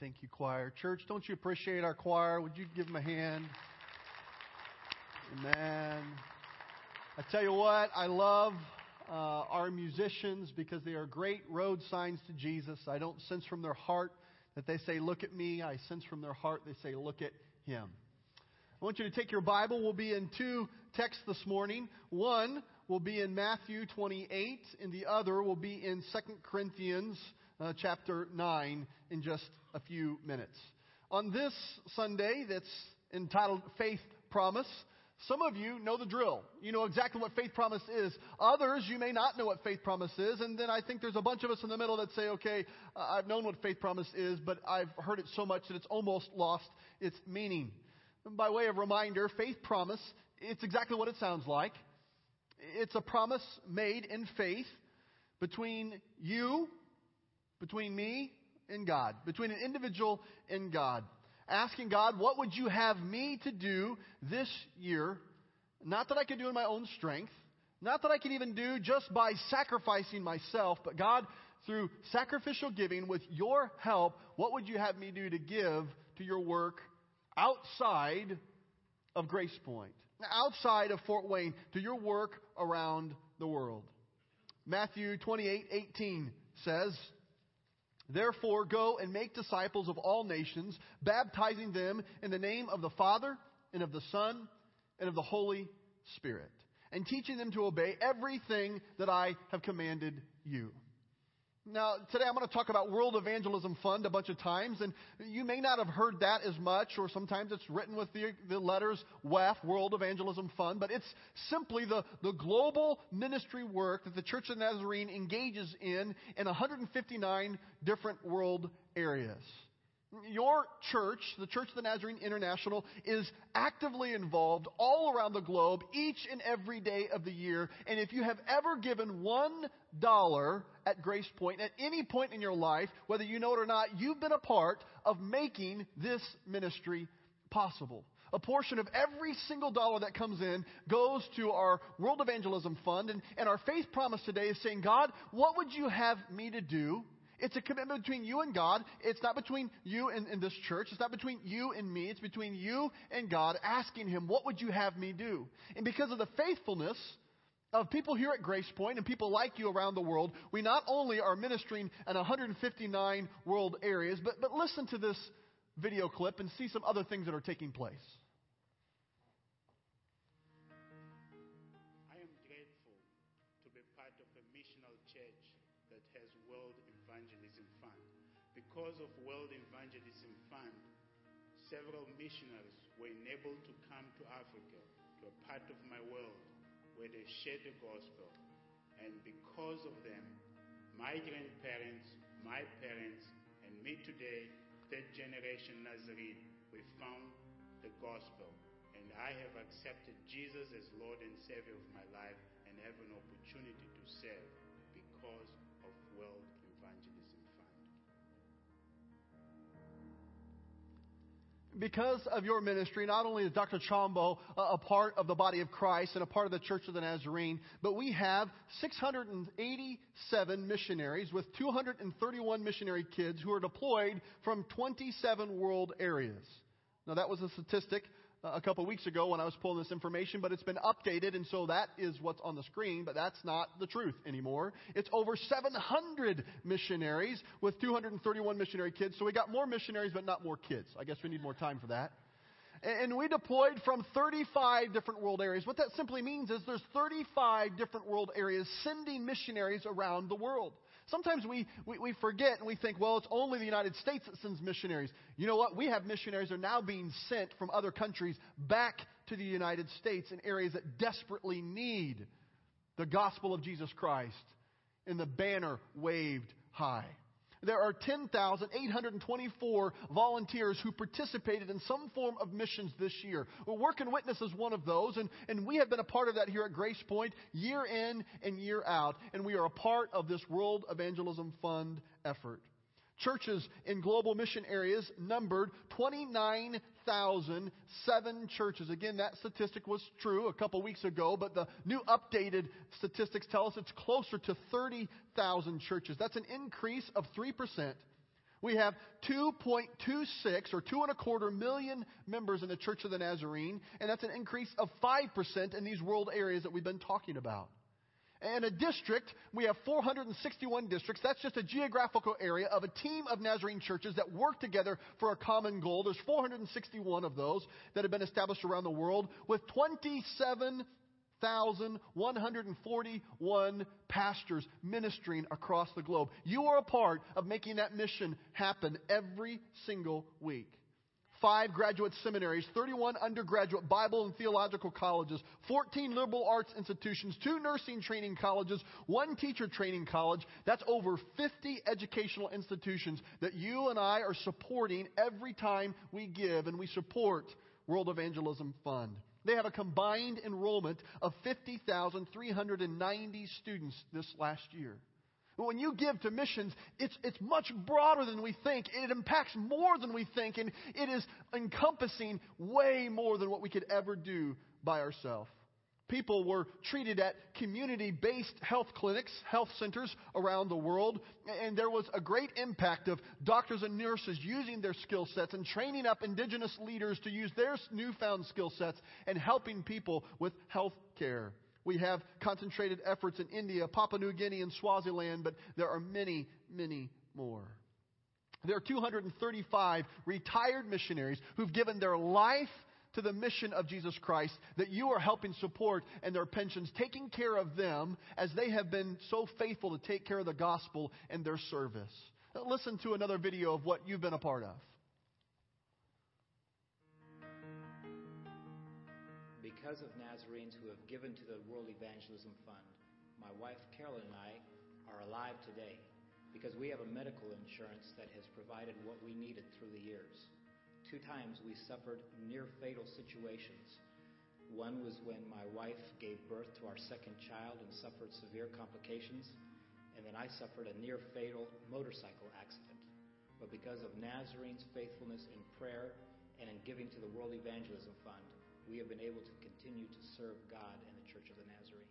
Thank you, choir. Church, don't you appreciate our choir? Would you give them a hand? Amen. I tell you what, I love uh, our musicians because they are great road signs to Jesus. I don't sense from their heart that they say, Look at me. I sense from their heart they say, Look at him. I want you to take your Bible. We'll be in two texts this morning. One will be in Matthew 28, and the other will be in 2 Corinthians uh, chapter 9 in just a few minutes. On this Sunday, that's entitled Faith Promise, some of you know the drill. You know exactly what faith promise is. Others, you may not know what faith promise is. And then I think there's a bunch of us in the middle that say, okay, I've known what faith promise is, but I've heard it so much that it's almost lost its meaning. And by way of reminder, faith promise, it's exactly what it sounds like. It's a promise made in faith between you, between me, and God, between an individual and God asking God, what would you have me to do this year? Not that I could do in my own strength, not that I can even do just by sacrificing myself, but God, through sacrificial giving, with your help, what would you have me do to give to your work outside of Grace Point, outside of Fort Wayne, to your work around the world? Matthew 28 18 says, Therefore, go and make disciples of all nations, baptizing them in the name of the Father, and of the Son, and of the Holy Spirit, and teaching them to obey everything that I have commanded you. Now, today I'm going to talk about World Evangelism Fund a bunch of times, and you may not have heard that as much, or sometimes it's written with the, the letters WEF, World Evangelism Fund, but it's simply the, the global ministry work that the Church of Nazarene engages in in 159 different world areas. Your church, the Church of the Nazarene International, is actively involved all around the globe each and every day of the year. And if you have ever given one dollar at Grace Point at any point in your life, whether you know it or not, you've been a part of making this ministry possible. A portion of every single dollar that comes in goes to our World Evangelism Fund. And, and our faith promise today is saying, God, what would you have me to do? It's a commitment between you and God. It's not between you and, and, this church. It's not between you and me. It's between you and God asking Him, what would you have me do? And because of the faithfulness of people here at Grace Point and people like you around the world, we not only are ministering in 159 world areas, but, but listen to this video clip and see some other things that are taking place. Because of World Evangelism Fund, several missionaries were enabled to come to Africa, to a part of my world where they shared the gospel. And because of them, my grandparents, my parents, and me today, third generation Nazarene, we found the gospel. And I have accepted Jesus as Lord and Savior of my life and have an opportunity to serve because of World because of your ministry, not only is Dr. Chombo a part of the body of Christ and a part of the Church of the Nazarene, but we have 687 missionaries with 231 missionary kids who are deployed from 27 world areas. Now, that was a statistic a couple weeks ago when I was pulling this information, but it's been updated, and so that is what's on the screen, but that's not the truth anymore. It's over 700 missionaries with 231 missionary kids, so we got more missionaries, but not more kids. I guess we need more time for that. And we deployed from 35 different world areas. What that simply means is there's 35 different world areas sending missionaries around the world. Sometimes we, we, we, forget and we think, well, it's only the United States that sends missionaries. You know what? We have missionaries that are now being sent from other countries back to the United States in areas that desperately need the gospel of Jesus Christ and the banner waved high. There are 10,824 volunteers who participated in some form of missions this year. Well, Work and Witness is one of those, and, and we have been a part of that here at Grace Point year in and year out, and we are a part of this World Evangelism Fund effort churches in global mission areas numbered 29,007 churches. Again, that statistic was true a couple weeks ago, but the new updated statistics tell us it's closer to 30,000 churches. That's an increase of 3%, We have 2.26 or two and a quarter million members in the Church of the Nazarene, and that's an increase of 5% in these world areas that we've been talking about. And a district, we have 461 districts. That's just a geographical area of a team of Nazarene churches that work together for a common goal. There's 461 of those that have been established around the world with 27 1,141 pastors ministering across the globe. You are a part of making that mission happen every single week. Five graduate seminaries, 31 undergraduate Bible and theological colleges, 14 liberal arts institutions, two nursing training colleges, one teacher training college. That's over 50 educational institutions that you and I are supporting every time we give and we support World Evangelism Fund. They have a combined enrollment of 50,390 students this last year. When you give to missions, it's, it's much broader than we think. It impacts more than we think, and it is encompassing way more than what we could ever do by ourselves people were treated at community based health clinics, health centers around the world. And there was a great impact of doctors and nurses using their skill sets and training up indigenous leaders to use their newfound skill sets and helping people with health care. We have concentrated efforts in India, Papua New Guinea, and Swaziland, but there are many, many more. There are 235 retired missionaries who've given their life to the mission of Jesus Christ that you are helping support and their pensions, taking care of them as they have been so faithful to take care of the gospel and their service. Listen to another video of what you've been a part of. Because of Nazarenes who have given to the World Evangelism Fund, my wife Carolyn and I are alive today because we have a medical insurance that has provided what we needed through the years. Two times we suffered near fatal situations. One was when my wife gave birth to our second child and suffered severe complications, and then I suffered a near fatal motorcycle accident. But because of Nazarene's faithfulness in prayer and in giving to the World Evangelism Fund, we have been able to continue to serve God and the Church of the Nazarene.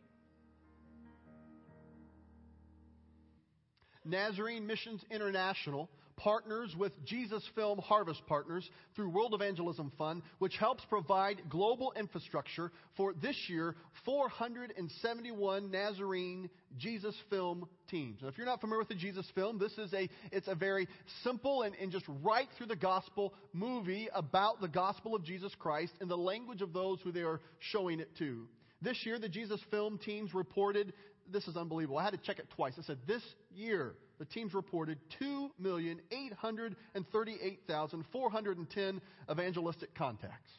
Nazarene Missions International partners with Jesus Film Harvest Partners through World Evangelism Fund, which helps provide global infrastructure for this year 471 Nazarene Jesus Film teams. Now, if you're not familiar with the Jesus Film, this is a it's a very simple and, and just right through the gospel movie about the gospel of Jesus Christ in the language of those who they are showing it to. This year, the Jesus Film teams reported this is unbelievable. I had to check it twice. I said this year the teams reported 2,838,410 evangelistic contacts.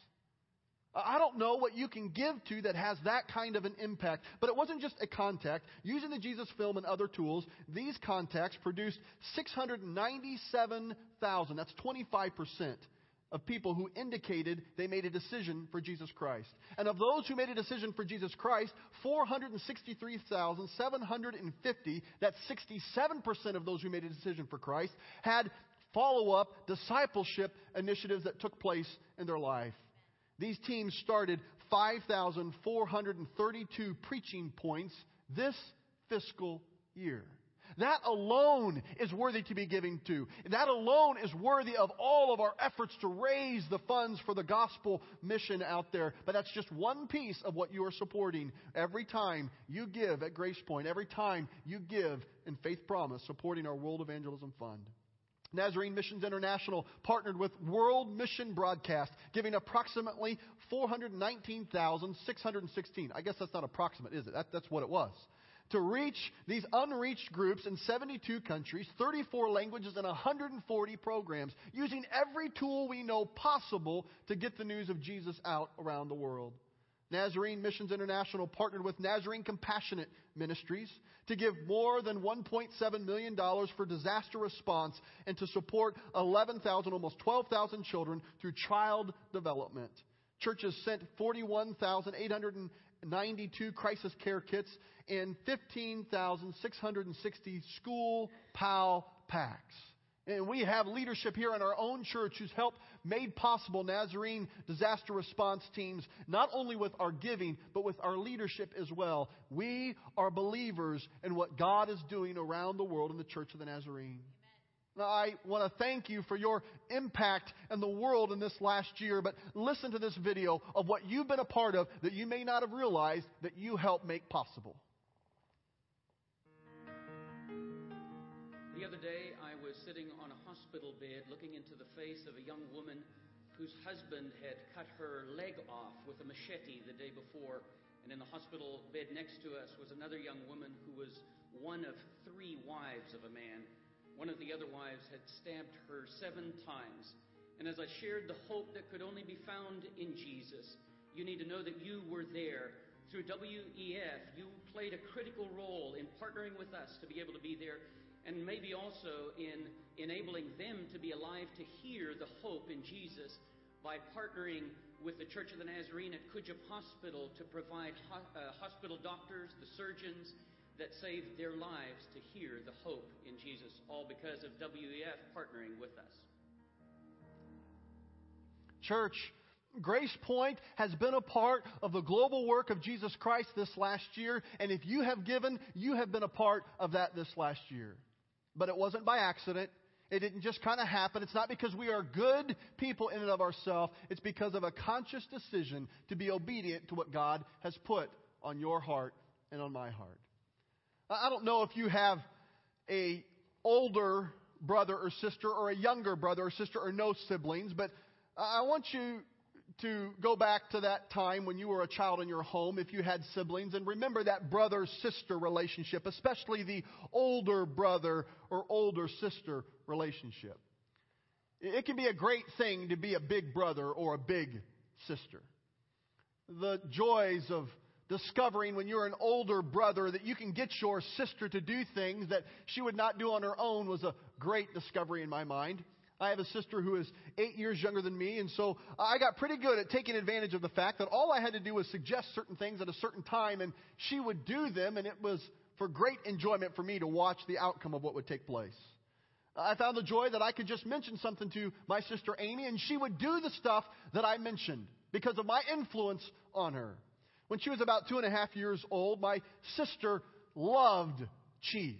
I don't know what you can give to that has that kind of an impact, but it wasn't just a contact. Using the Jesus film and other tools, these contacts produced 697,000. That's 25 percent of people who indicated they made a decision for Jesus Christ. And of those who made a decision for Jesus Christ, 463,750, that's 67% of those who made a decision for Christ, had follow up discipleship initiatives that took place in their life. These teams started 5,432 preaching points this fiscal year. That alone is worthy to be giving to. That alone is worthy of all of our efforts to raise the funds for the gospel mission out there. But that's just one piece of what you are supporting every time you give at Grace Point, every time you give in Faith Promise, supporting our World Evangelism Fund. Nazarene Missions International partnered with World Mission Broadcast, giving approximately 419,616. I guess that's not approximate, is it? That, that's what it was to reach these unreached groups in 72 countries, 34 languages, and 140 programs, using every tool we know possible to get the news of Jesus out around the world. Nazarene Missions International partnered with Nazarene Compassionate Ministries to give more than $1.7 million for disaster response and to support 11,000, almost 12,000 children through child development. Churches sent 41,892 crisis care kits and 15,660 school PAL packs. And we have leadership here in our own church who's helped made possible Nazarene disaster response teams, not only with our giving, but with our leadership as well. We are believers in what God is doing around the world in the Church of the Nazarene. I want to thank you for your impact in the world in this last year, but listen to this video of what you've been a part of that you may not have realized that you helped make possible. The other day, I was sitting on a hospital bed looking into the face of a young woman whose husband had cut her leg off with a machete the day before. And in the hospital bed next to us was another young woman who was one of three wives of a man. One of the other wives had stabbed her seven times. And as I shared the hope that could only be found in Jesus, you need to know that you were there. Through WEF, you played a critical role in partnering with us to be able to be there and maybe also in enabling them to be alive to hear the hope in Jesus by partnering with the Church of the Nazarene at Kudjip Hospital to provide ho- uh, hospital doctors, the surgeons that saved their lives to hear the hope in Jesus, all because of WEF partnering with us. Church, Grace Point has been a part of the global work of Jesus Christ this last year, and if you have given, you have been a part of that this last year. But it wasn't by accident. It didn't just kind of happen. It's not because we are good people in and of ourselves. It's because of a conscious decision to be obedient to what God has put on your heart and on my heart. I don't know if you have a older brother or sister or a younger brother or sister or no siblings, but I want you to go back to that time when you were a child in your home, if you had siblings, and remember that brother sister relationship, especially the older brother or older sister relationship. It can be a great thing to be a big brother or a big sister. The joys of discovering when you're an older brother that you can get your sister to do things that she would not do on her own was a great discovery in my mind. I have a sister who is eight years younger than me, and so I got pretty good at taking advantage of the fact that all I had to do was suggest certain things at a certain time, and she would do them, and it was for great enjoyment for me to watch the outcome of what would take place. I found the joy that I could just mention something to my sister Amy, and she would do the stuff that I mentioned because of my influence on her. When she was about two and a half years old, my sister loved cheese.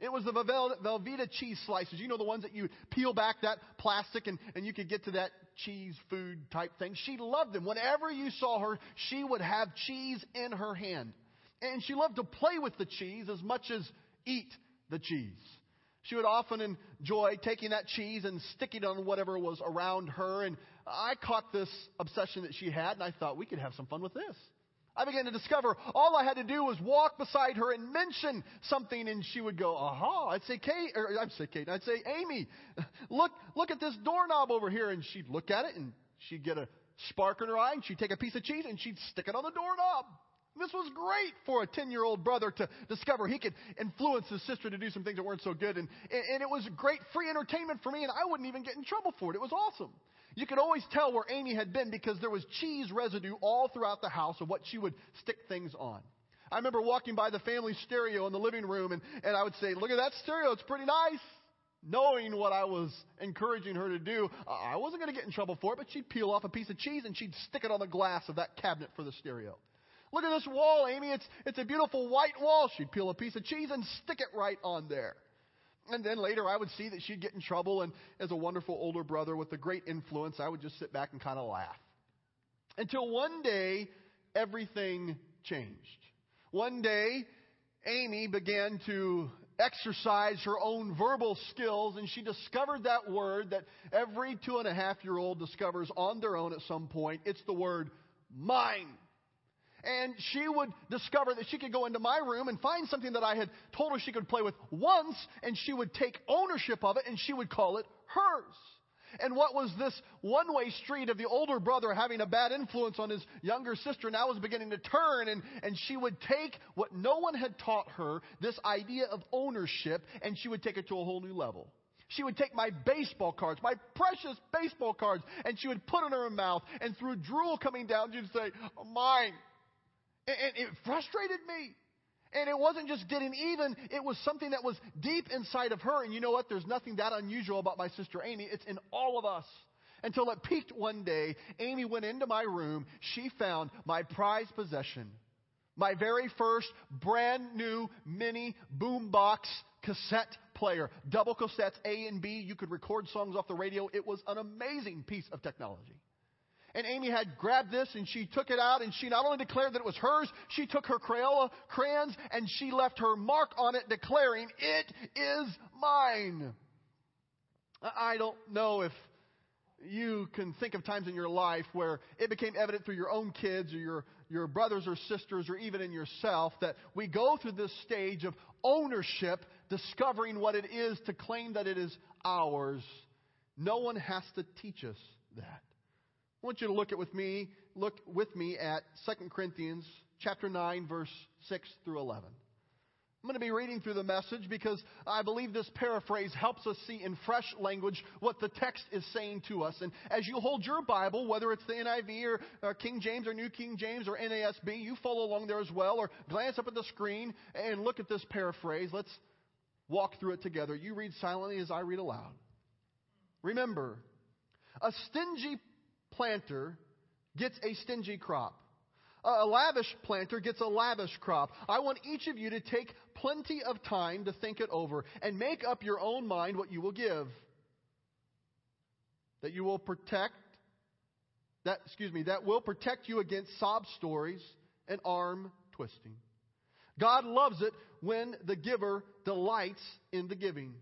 It was the Velveeta cheese slices. You know the ones that you peel back that plastic and, and you could get to that cheese food type thing. She loved them. Whenever you saw her, she would have cheese in her hand. And she loved to play with the cheese as much as eat the cheese. She would often enjoy taking that cheese and sticking it on whatever was around her. And I caught this obsession that she had, and I thought we could have some fun with this. I began to discover all I had to do was walk beside her and mention something, and she would go, "Aha!" I'd say, "Kate," or I'd say, "Kate," I'd say, "Amy, look, look at this doorknob over here," and she'd look at it, and she'd get a spark in her eye, and she'd take a piece of cheese and she'd stick it on the doorknob. This was great for a 10 year old brother to discover he could influence his sister to do some things that weren't so good. And, and it was great free entertainment for me, and I wouldn't even get in trouble for it. It was awesome. You could always tell where Amy had been because there was cheese residue all throughout the house of what she would stick things on. I remember walking by the family stereo in the living room and, and I would say, look at that stereo, it's pretty nice. Knowing what I was encouraging her to do, I wasn't going to get in trouble for it, but she'd peel off a piece of cheese and she'd stick it on the glass of that cabinet for the stereo. Look at this wall, Amy. It's, it's a beautiful white wall. She'd peel a piece of cheese and stick it right on there. And then later I would see that she'd get in trouble, and as a wonderful older brother with a great influence, I would just sit back and kind of laugh. Until one day, everything changed. One day, Amy began to exercise her own verbal skills, and she discovered that word that every two and a half year old discovers on their own at some point. It's the word mine and she would discover that she could go into my room and find something that I had told her she could play with once, and she would take ownership of it and she would call it hers. And what was this one way street of the older brother having a bad influence on his younger sister now was beginning to turn, and, and she would take what no one had taught her, this idea of ownership, and she would take it to a whole new level. She would take my baseball cards, my precious baseball cards, and she would put it in her mouth, and through drool coming down, she'd say, Mine, and it frustrated me. And it wasn't just getting even, it was something that was deep inside of her. And you know what? There's nothing that unusual about my sister Amy. It's in all of us. Until it peaked one day, Amy went into my room. She found my prized possession, my very first brand new mini boombox cassette player, double cassettes A and B. You could record songs off the radio. It was an amazing piece of technology. And Amy had grabbed this and she took it out and she not only declared that it was hers, she took her Crayola crayons and she left her mark on it declaring, it is mine. I don't know if you can think of times in your life where it became evident through your own kids or your, your brothers or sisters or even in yourself that we go through this stage of ownership, discovering what it is to claim that it is ours. No one has to teach us that. I want you to look at with me, look with me at 2 Corinthians chapter 9 verse 6 through 11. I'm going to be reading through the message because I believe this paraphrase helps us see in fresh language what the text is saying to us. And as you hold your Bible, whether it's the NIV or, or King James or New King James or NASB, you follow along there as well or glance up at the screen and look at this paraphrase. Let's walk through it together. You read silently as I read aloud. Remember, a stingy planter gets a stingy crop. A lavish planter gets a lavish crop. I want each of you to take plenty of time to think it over and make up your own mind what you will give. That you will protect, that, excuse me, that will protect you against sob stories and arm twisting. God loves it when the giver delights in the giving.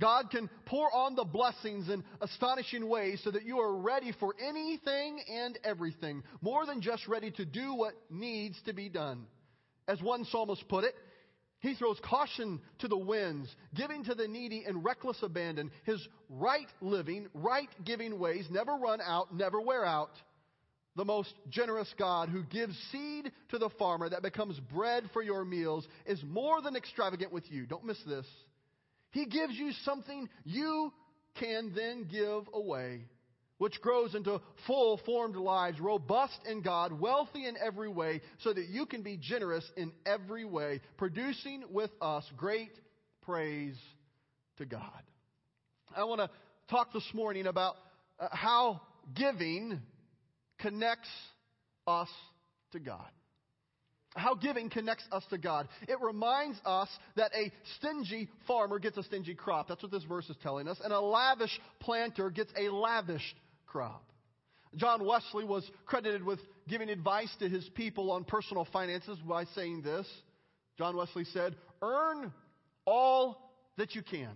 God can pour on the blessings in astonishing ways so that you are ready for anything and everything, more than just ready to do what needs to be done. As one psalmist put it, he throws caution to the winds, giving to the needy in reckless abandon. His right living, right giving ways never run out, never wear out. The most generous God who gives seed to the farmer that becomes bread for your meals is more than extravagant with you. Don't miss this. He gives you something you can then give away, which grows into full formed lives, robust in God, wealthy in every way, so that you can be generous in every way, producing with us great praise to God. I want to talk this morning about uh, how giving connects us to God how giving connects us to God. It reminds us that a stingy farmer gets a stingy crop. That's what this verse is telling us. And a lavish planter gets a lavish crop. John Wesley was credited with giving advice to his people on personal finances by saying this. John Wesley said, Earn all that you can.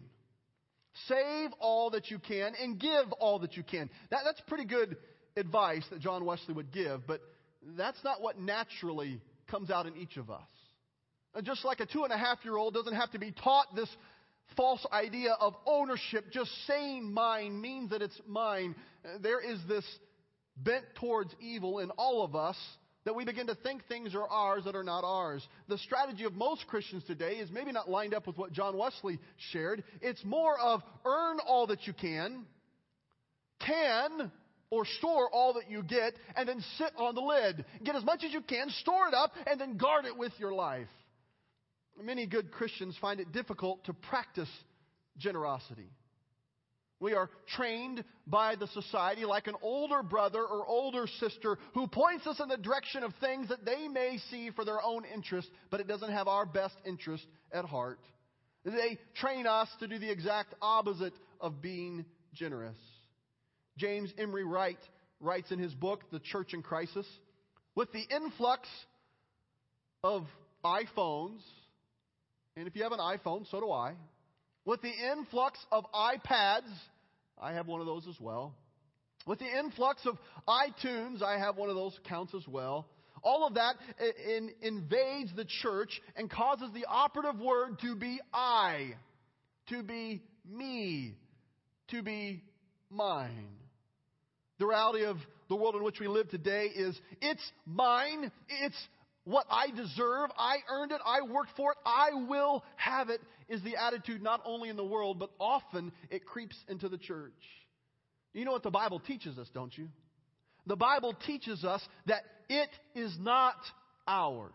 Save all that you can and give all that you can. That, that's pretty good advice that John Wesley would give, but that's not what naturally comes out in each of us. And just like a two and a half year old doesn't have to be taught this false idea of ownership, just saying mine means that it's mine. There is this bent towards evil in all of us that we begin to think things are ours that are not ours. The strategy of most Christians today is maybe not lined up with what John Wesley shared. It's more of earn all that you can, can or store all that you get and then sit on the lid. Get as much as you can, store it up, and then guard it with your life. Many good Christians find it difficult to practice generosity. We are trained by the society like an older brother or older sister who points us in the direction of things that they may see for their own interest, but it doesn't have our best interest at heart. They train us to do the exact opposite of being generous. James Emery Wright writes in his book, The Church in Crisis, with the influx of iPhones, and if you have an iPhone, so do I, with the influx of iPads, I have one of those as well. With the influx of iTunes, I have one of those accounts as well. All of that in, invades the church and causes the operative word to be I, to be me, to be mine. The reality of the world in which we live today is it's mine. It's what I deserve. I earned it. I worked for it. I will have it is the attitude not only in the world, but often it creeps into the church. You know what the Bible teaches us, don't you? The Bible teaches us that it is not ours.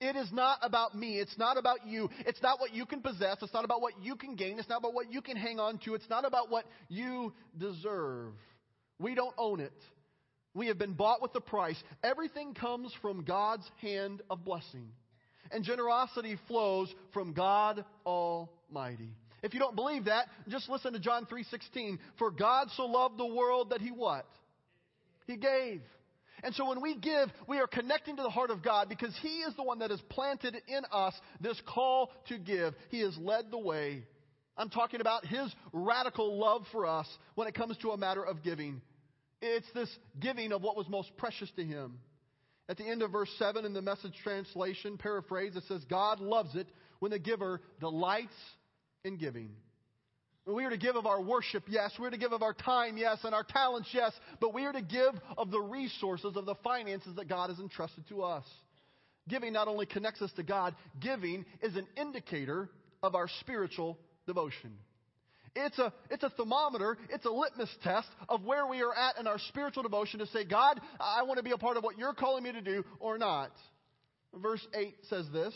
It is not about me. It's not about you. It's not what you can possess. It's not about what you can gain. It's not about what you can hang on to. It's not about what you deserve. We don't own it. We have been bought with a price. Everything comes from God's hand of blessing. And generosity flows from God Almighty. If you don't believe that, just listen to John 3:16. For God so loved the world that he what? He gave. And so when we give, we are connecting to the heart of God because He is the one that has planted in us this call to give. He has led the way. I'm talking about His radical love for us when it comes to a matter of giving. It's this giving of what was most precious to Him. At the end of verse 7 in the message translation, paraphrase, it says, God loves it when the giver delights in giving. We are to give of our worship, yes. We're to give of our time, yes, and our talents, yes. But we are to give of the resources, of the finances that God has entrusted to us. Giving not only connects us to God, giving is an indicator of our spiritual devotion. It's a, it's a thermometer, it's a litmus test of where we are at in our spiritual devotion to say, God, I want to be a part of what you're calling me to do or not. Verse 8 says this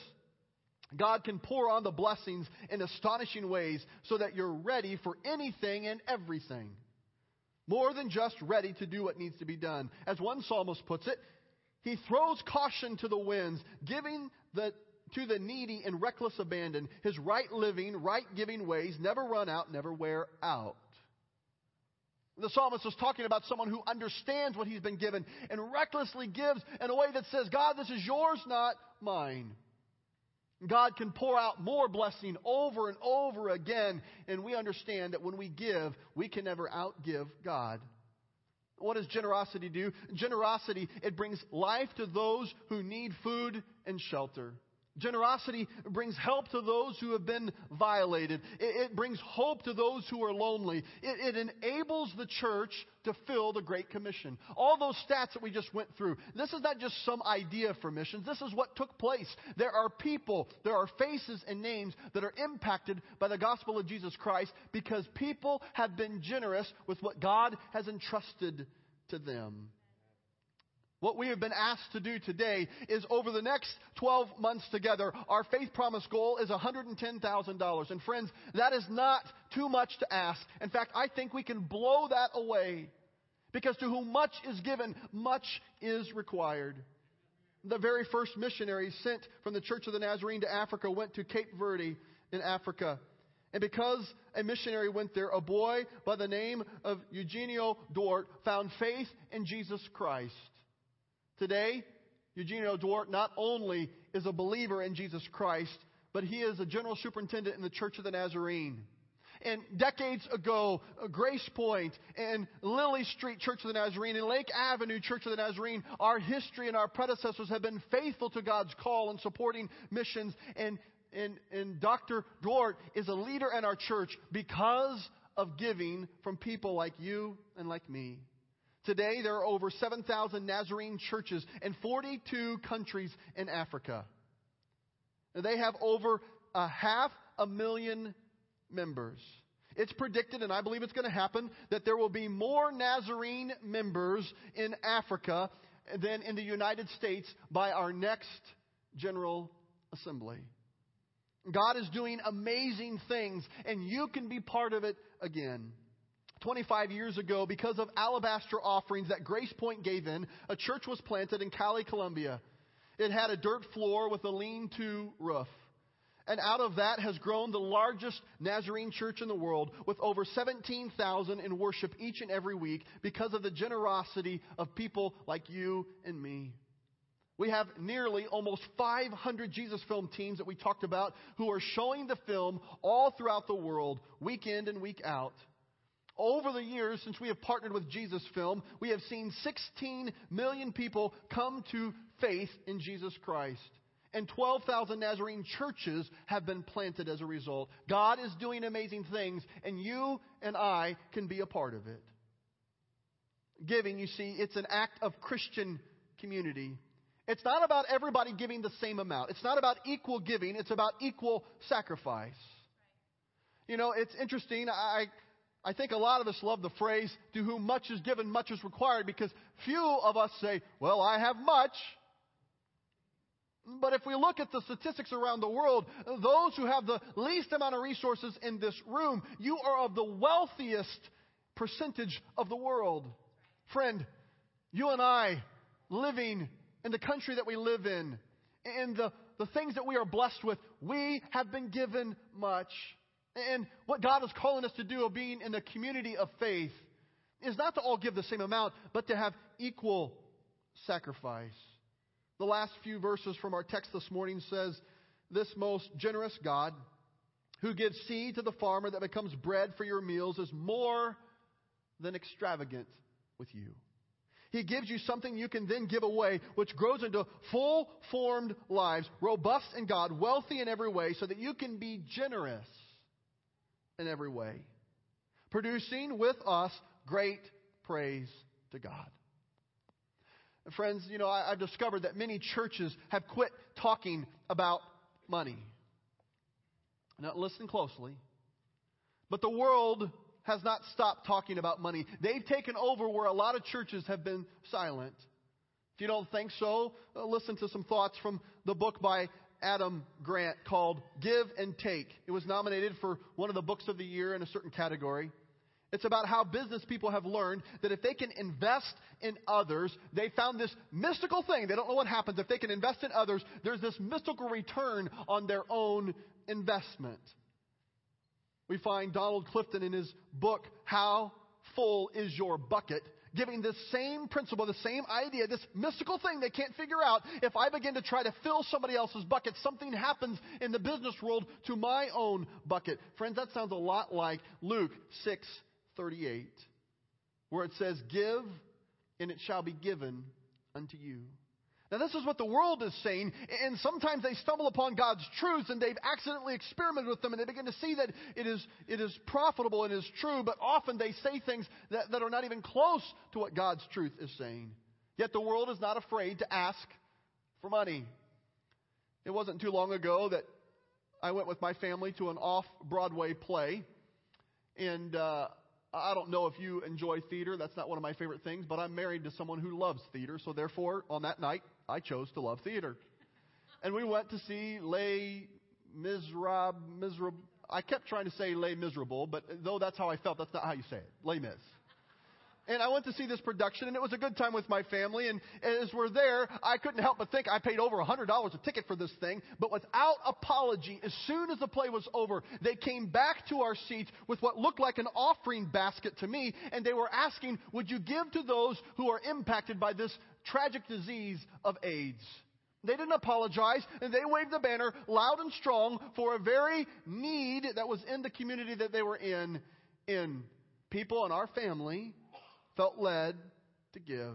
God can pour on the blessings in astonishing ways so that you're ready for anything and everything. More than just ready to do what needs to be done. As one psalmist puts it, he throws caution to the winds, giving the, to the needy in reckless abandon. His right living, right giving ways never run out, never wear out. The psalmist is talking about someone who understands what he's been given and recklessly gives in a way that says, God, this is yours, not mine. God can pour out more blessing over and over again, and we understand that when we give, we can never outgive God. What does generosity do? Generosity, it brings life to those who need food and shelter. Generosity brings help to those who have been violated. It, it brings hope to those who are lonely. It, it, enables the church to fill the Great Commission. All those stats that we just went through, this is not just some idea for missions. This is what took place. There are people, there are faces and names that are impacted by the gospel of Jesus Christ because people have been generous with what God has entrusted to them. What we have been asked to do today is over the next 12 months together, our faith promise goal is $110,000. And friends, that is not too much to ask. In fact, I think we can blow that away. Because to whom much is given, much is required. The very first missionary sent from the Church of the Nazarene to Africa went to Cape Verde in Africa. And because a missionary went there, a boy by the name of Eugenio Duarte found faith in Jesus Christ. Today, Eugenio Duarte not only is a believer in Jesus Christ, but he is a general superintendent in the Church of the Nazarene. And decades ago, uh, Grace Point and Lily Street Church of the Nazarene and Lake Avenue Church of the Nazarene, our history and our predecessors have been faithful to God's call in supporting missions. And, and, and Dr. Duarte is a leader in our church because of giving from people like you and like me. Today, there are over 7,000 Nazarene churches in 42 countries in Africa. They have over a half a million members. It's predicted, and I believe it's going to happen, that there will be more Nazarene members in Africa than in the United States by our next General Assembly. God is doing amazing things, and you can be part of it again. 25 years ago, because of alabaster offerings that Grace Point gave in, a church was planted in Cali, Colombia. It had a dirt floor with a lean to roof. And out of that has grown the largest Nazarene church in the world with over 17,000 in worship each and every week because of the generosity of people like you and me. We have nearly almost 500 Jesus film teams that we talked about who are showing the film all throughout the world, week in and week out. Over the years, since we have partnered with Jesus Film, we have seen 16 million people come to faith in Jesus Christ. And 12,000 Nazarene churches have been planted as a result. God is doing amazing things, and you and I can be a part of it. Giving, you see, it's an act of Christian community. It's not about everybody giving the same amount. It's not about equal giving, it's about equal sacrifice. You know, it's interesting. I, I think a lot of us love the phrase, to whom much is given, much is required, because few of us say, well, I have much. But if we look at the statistics around the world, those who have the least amount of resources in this room, you are of the wealthiest percentage of the world. Friend, you and I living in the country that we live in, and the, the things that we are blessed with, we have been given much. And what God is calling us to do of being in the community of faith is not to all give the same amount, but to have equal sacrifice. The last few verses from our text this morning says, This most generous God, who gives seed to the farmer that becomes bread for your meals, is more than extravagant with you. He gives you something you can then give away, which grows into full formed lives, robust in God, wealthy in every way, so that you can be generous in every way, producing with us great praise to God. Friends, you know, I, have discovered that many churches have quit talking about money. Now, listen closely. But the world has not stopped talking about money. They've taken over where a lot of churches have been silent. If you don't think so, uh, listen to some thoughts from the book by Adam Grant called Give and Take. It was nominated for one of the books of the year in a certain category. It's about how business people have learned that if they can invest in others, they found this mystical thing. They don't know what happens. If they can invest in others, there's this mystical return on their own investment. We find Donald Clifton in his book, How Full Is Your Bucket? Giving this same principle, the same idea, this mystical thing they can't figure out. If I begin to try to fill somebody else's bucket, something happens in the business world to my own bucket. Friends, that sounds a lot like Luke 6 38, where it says, Give, and it shall be given unto you. Now, this is what the world is saying, and sometimes they stumble upon God's truths and they've accidentally experimented with them and they begin to see that it is, it is profitable and is true, but often they say things that, that are not even close to what God's truth is saying. Yet the world is not afraid to ask for money. It wasn't too long ago that I went with my family to an off Broadway play, and uh, I don't know if you enjoy theater. That's not one of my favorite things, but I'm married to someone who loves theater. So therefore, on that night, I chose to love theater. And we went to see Les Miserables. Miserable. I kept trying to say Les Miserable, but though that's how I felt, that's not how you say it. Les Mis. And I went to see this production, and it was a good time with my family. And as we're there, I couldn't help but think I paid over a $100 a ticket for this thing. But without apology, as soon as the play was over, they came back to our seats with what looked like an offering basket to me, and they were asking, Would you give to those who are impacted by this tragic disease of AIDS? They didn't apologize, and they waved the banner loud and strong for a very need that was in the community that they were in, in people in our family felt led to give.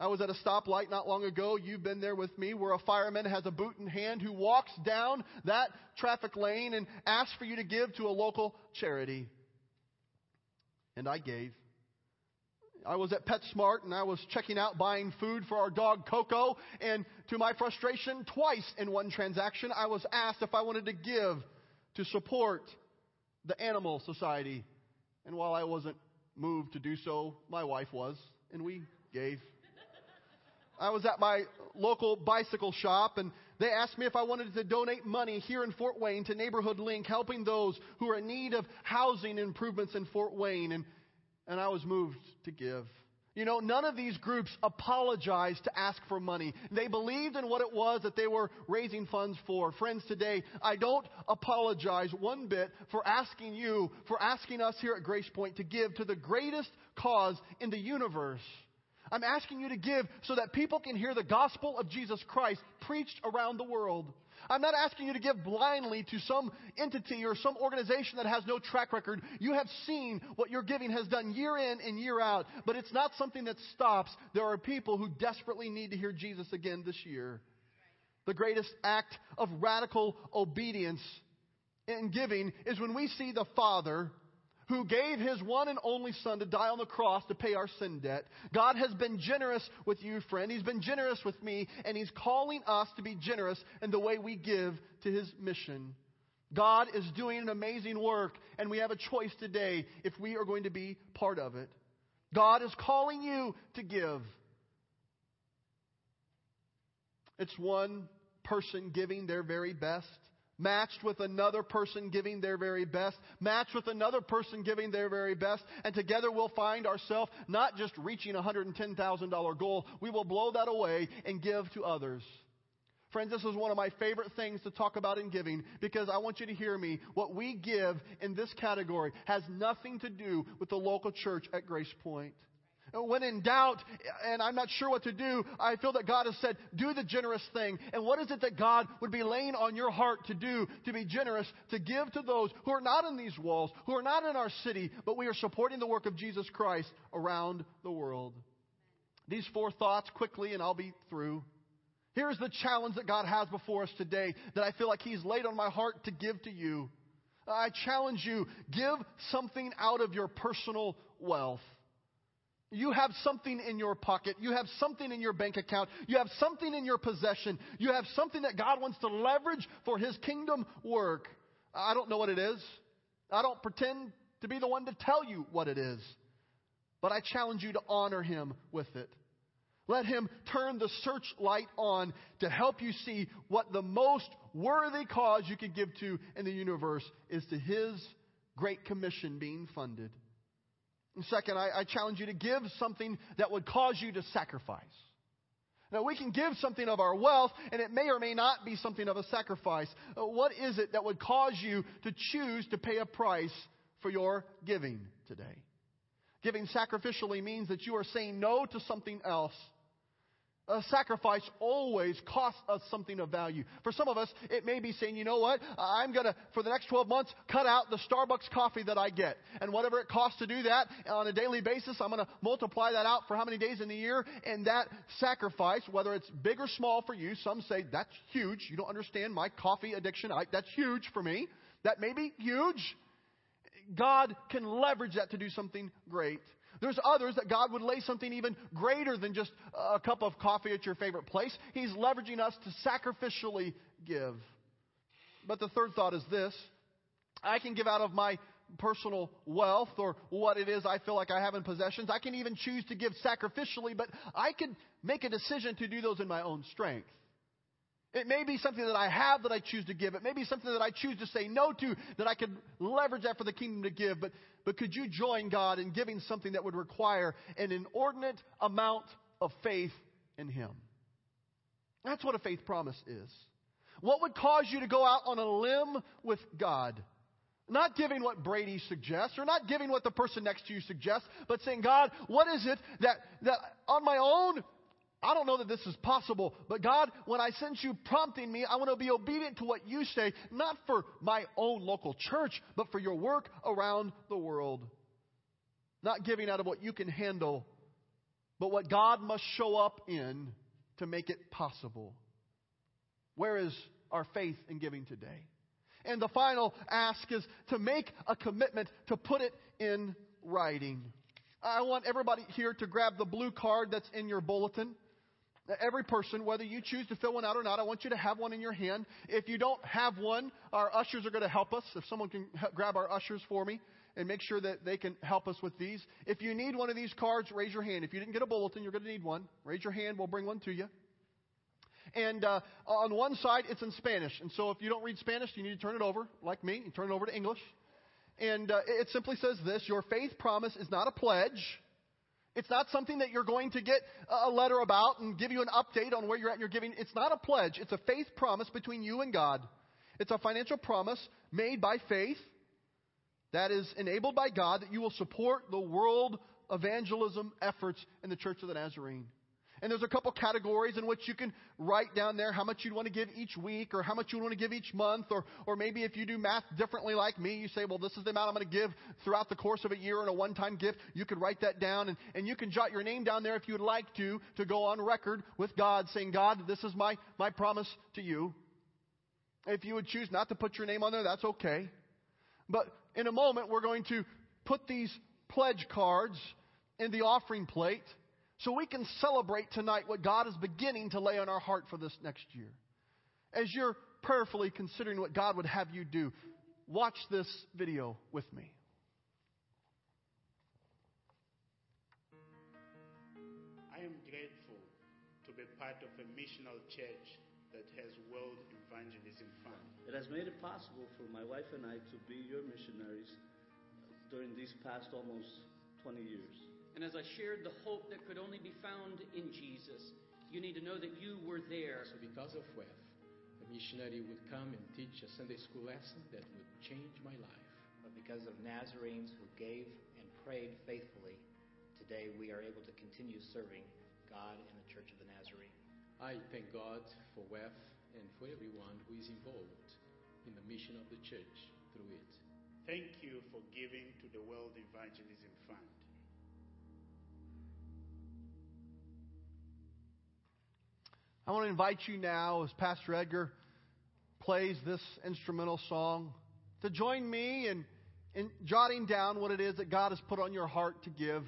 I was at a stoplight not long ago. You've been there with me, where a fireman has a boot in hand who walks down that traffic lane and asks for you to give to a local charity. And I gave. I was at PetSmart and I was checking out buying food for our dog Coco. And to my frustration, twice in one transaction, I was asked if I wanted to give to support the Animal Society. And while I wasn't moved to do so. My wife was, and we gave. I was at my local bicycle shop, and they asked me if I wanted to donate money here in Fort Wayne to Neighborhood Link, helping those who are in need of housing improvements in Fort Wayne, and, and I was moved to give. You know, none of these groups apologized to ask for money. They believed in what it was that they were raising funds for. Friends, today, I don't apologize one bit for asking you, for asking us here at Grace Point to give to the greatest cause in the universe. I'm asking you to give so that people can hear the gospel of Jesus Christ preached around the world. I'm not asking you to give blindly to some entity or some organization that has no track record. You have seen what your giving has done year in and year out, but it's not something that stops. There are people who desperately need to hear Jesus again this year. The greatest act of radical obedience in giving is when we see the Father who gave his one and only son to die on the cross to pay our sin debt. God has been generous with you, friend. He's been generous with me, and he's calling us to be generous in the way we give to his mission. God is doing an amazing work, and we have a choice today if we are going to be part of it. God is calling you to give. It's one person giving their very best matched with another person giving their very best, matched with another person giving their very best, and together we'll find ourselves not just reaching a $110,000 goal, we will blow that away and give to others. Friends, this is one of my favorite things to talk about in giving because I want you to hear me. What we give in this category has nothing to do with the local church at Grace Point. When in doubt and I'm not sure what to do, I feel that God has said, do the generous thing. And what is it that God would be laying on your heart to do to be generous, to give to those who are not in these walls, who are not in our city, but we are supporting the work of Jesus Christ around the world? These four thoughts quickly, and I'll be through. Here's the challenge that God has before us today that I feel like He's laid on my heart to give to you. I challenge you, give something out of your personal wealth. You have something in your pocket. You have something in your bank account. You have something in your possession. You have something that God wants to leverage for His kingdom work. I don't know what it is. I don't pretend to be the one to tell you what it is. But I challenge you to honor Him with it. Let Him turn the searchlight on to help you see what the most worthy cause you could give to in the universe is to His Great Commission being funded. And second, I, I challenge you to give something that would cause you to sacrifice. Now, we can give something of our wealth, and it may or may not be something of a sacrifice. Uh, what is it that would cause you to choose to pay a price for your giving today? Giving sacrificially means that you are saying no to something else a sacrifice always costs us something of value. For some of us, it may be saying, you know what, I'm going to, for the next 12 months, cut out the Starbucks coffee that I get. And whatever it costs to do that on a daily basis, I'm going to multiply that out for how many days in the year. And that sacrifice, whether it's big or small for you, some say, that's huge. You don't understand my coffee addiction. I, that's huge for me. That may be huge. God can leverage that to do something great. There's others that God would lay something even greater than just a cup of coffee at your favorite place. He's leveraging us to sacrificially give. But the third thought is this I can give out of my personal wealth or what it is I feel like I have in possessions. I can even choose to give sacrificially, but I can make a decision to do those in my own strength. It may be something that I have that I choose to give. It may be something that I choose to say no to that I could leverage that for the kingdom to give. But, but could you join God in giving something that would require an inordinate amount of faith in Him? That's what a faith promise is. What would cause you to go out on a limb with God? Not giving what Brady suggests or not giving what the person next to you suggests, but saying, God, what is it that, that on my own I don't know that this is possible, but God, when I sense you prompting me, I want to be obedient to what you say, not for my own local church, but for your work around the world. Not giving out of what you can handle, but what God must show up in to make it possible. Where is our faith in giving today? And the final ask is to make a commitment to put it in writing. I want everybody here to grab the blue card that's in your bulletin. Every person, whether you choose to fill one out or not, I want you to have one in your hand. If you don't have one, our ushers are going to help us. If someone can grab our ushers for me and make sure that they can help us with these. If you need one of these cards, raise your hand. If you didn't get a bulletin, you're going to need one. Raise your hand. We'll bring one to you. And uh, on one side, it's in Spanish. And so if you don't read Spanish, you need to turn it over, like me, and turn it over to English. And uh, it simply says this Your faith promise is not a pledge. It's not something that you're going to get a letter about and give you an update on where you're at in your giving. It's not a pledge. It's a faith promise between you and God. It's a financial promise made by faith that is enabled by God that you will support the world evangelism efforts in the Church of the Nazarene. And there's a couple categories in which you can write down there how much you'd want to give each week or how much you'd want to give each month. Or, or maybe if you do math differently like me, you say, well, this is the amount I'm going to give throughout the course of a year in a one-time gift. You could write that down and, and you can jot your name down there if you would like to, to go on record with God saying, God, this is my, my promise to you. If you would choose not to put your name on there, that's okay. But in a moment, we're going to put these pledge cards in the offering plate so we can celebrate tonight what God is beginning to lay on our heart for this next year. As you're prayerfully considering what God would have you do, watch this video with me. I am grateful to be part of a missional church that has World Evangelism Fund. It has made it possible for my wife and I to be your missionaries during these past almost 20 years. And as I shared the hope that could only be found in Jesus, You need to know that you were there. So because of WEF, a missionary would come and teach a Sunday school lesson that would change my life. But because of Nazarenes who gave and prayed faithfully, today we are able to continue serving God in the Church of the Nazarene. I thank God for WEF and for everyone who is involved in the mission of the church through it. Thank you for giving to the World Evangelism Fund. I want to invite you now, as Pastor Edgar plays this instrumental song, to join me in, in jotting down what it is that God has put on your heart to give.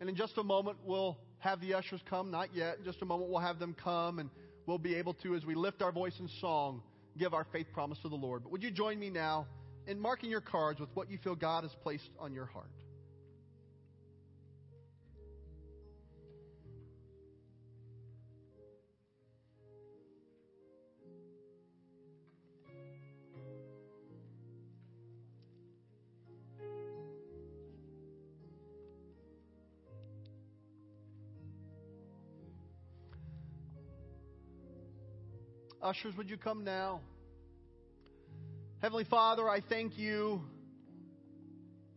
And in just a moment, we'll have the ushers come. Not yet. In just a moment, we'll have them come, and we'll be able to, as we lift our voice in song, give our faith promise to the Lord. But would you join me now in marking your cards with what you feel God has placed on your heart? Ushers, would you come now? Heavenly Father, I thank you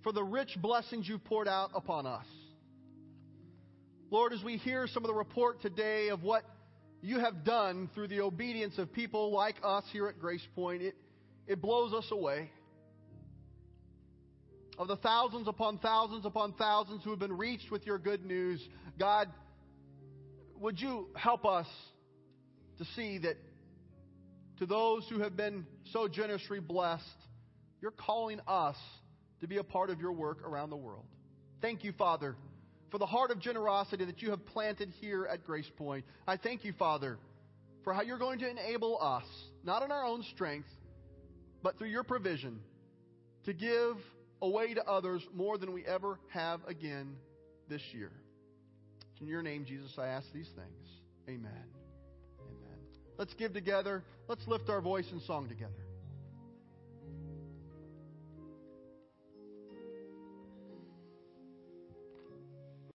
for the rich blessings you've poured out upon us. Lord, as we hear some of the report today of what you have done through the obedience of people like us here at Grace Point, it, it blows us away. Of the thousands upon thousands upon thousands who have been reached with your good news, God, would you help us to see that to those who have been so generously blessed, you're calling us to be a part of your work around the world. Thank you, Father, for the heart of generosity that you have planted here at Grace Point. I thank you, Father, for how you're going to enable us, not in our own strength, but through your provision, to give away to others more than we ever have again this year. In your name, Jesus, I ask these things. Amen. Let's give together. Let's lift our voice in song together.